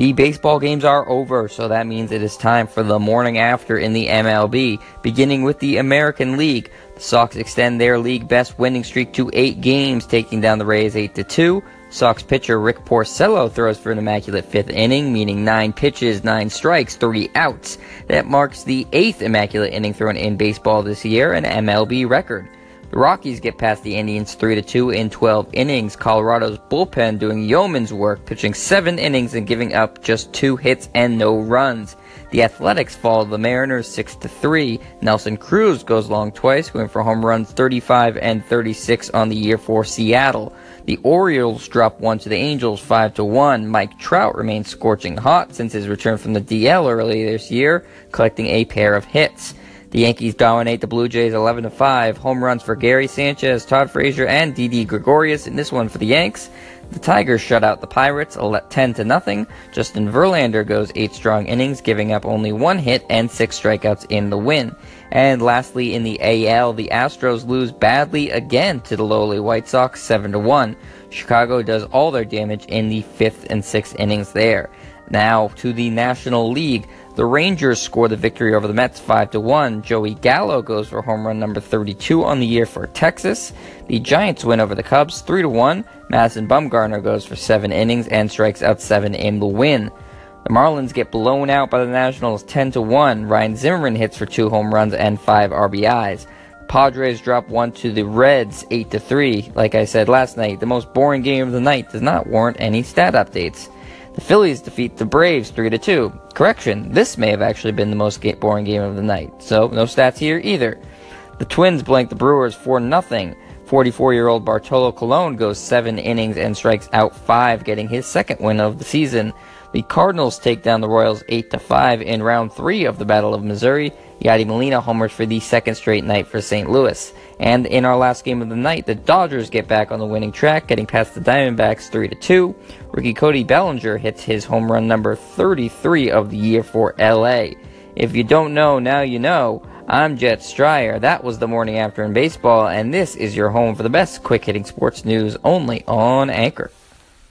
The baseball games are over, so that means it is time for the morning after in the MLB, beginning with the American League. The Sox extend their league best winning streak to eight games, taking down the Rays 8 to 2. Sox pitcher Rick Porcello throws for an immaculate fifth inning, meaning nine pitches, nine strikes, three outs. That marks the eighth immaculate inning thrown in baseball this year, an MLB record. The Rockies get past the Indians 3 2 in 12 innings. Colorado's bullpen doing yeoman's work, pitching 7 innings and giving up just 2 hits and no runs. The Athletics fall the Mariners 6 3. Nelson Cruz goes long twice, going for home runs 35 and 36 on the year for Seattle. The Orioles drop one to the Angels 5 to 1. Mike Trout remains scorching hot since his return from the DL early this year, collecting a pair of hits. The Yankees dominate the Blue Jays 11 to 5. Home runs for Gary Sanchez, Todd Frazier, and Didi Gregorius in this one for the Yanks. The Tigers shut out the Pirates 10 to nothing. Justin Verlander goes 8 strong innings, giving up only 1 hit and 6 strikeouts in the win. And lastly in the AL, the Astros lose badly again to the lowly White Sox 7 to 1. Chicago does all their damage in the 5th and 6th innings there. Now to the National League. The Rangers score the victory over the Mets 5 to 1. Joey Gallo goes for home run number 32 on the year for Texas. The Giants win over the Cubs 3 to 1. Madison Bumgarner goes for 7 innings and strikes out 7 in the win. The Marlins get blown out by the Nationals 10 to 1. Ryan Zimmerman hits for 2 home runs and 5 RBIs. Padres drop one to the Reds 8 to 3. Like I said last night, the most boring game of the night does not warrant any stat updates. The Phillies defeat the Braves 3 to 2. Correction, this may have actually been the most boring game of the night, so no stats here either. The Twins blank the Brewers 4 0. 44 year old Bartolo Colon goes 7 innings and strikes out 5, getting his second win of the season. The Cardinals take down the Royals 8 to 5 in round 3 of the Battle of Missouri. Yadi Molina homers for the second straight night for St. Louis. And in our last game of the night, the Dodgers get back on the winning track, getting past the Diamondbacks 3 to 2. Ricky Cody Bellinger hits his home run number 33 of the year for LA. If you don't know, now you know. I'm Jet Stryer. That was the morning after in baseball, and this is your home for the best quick hitting sports news only on Anchor.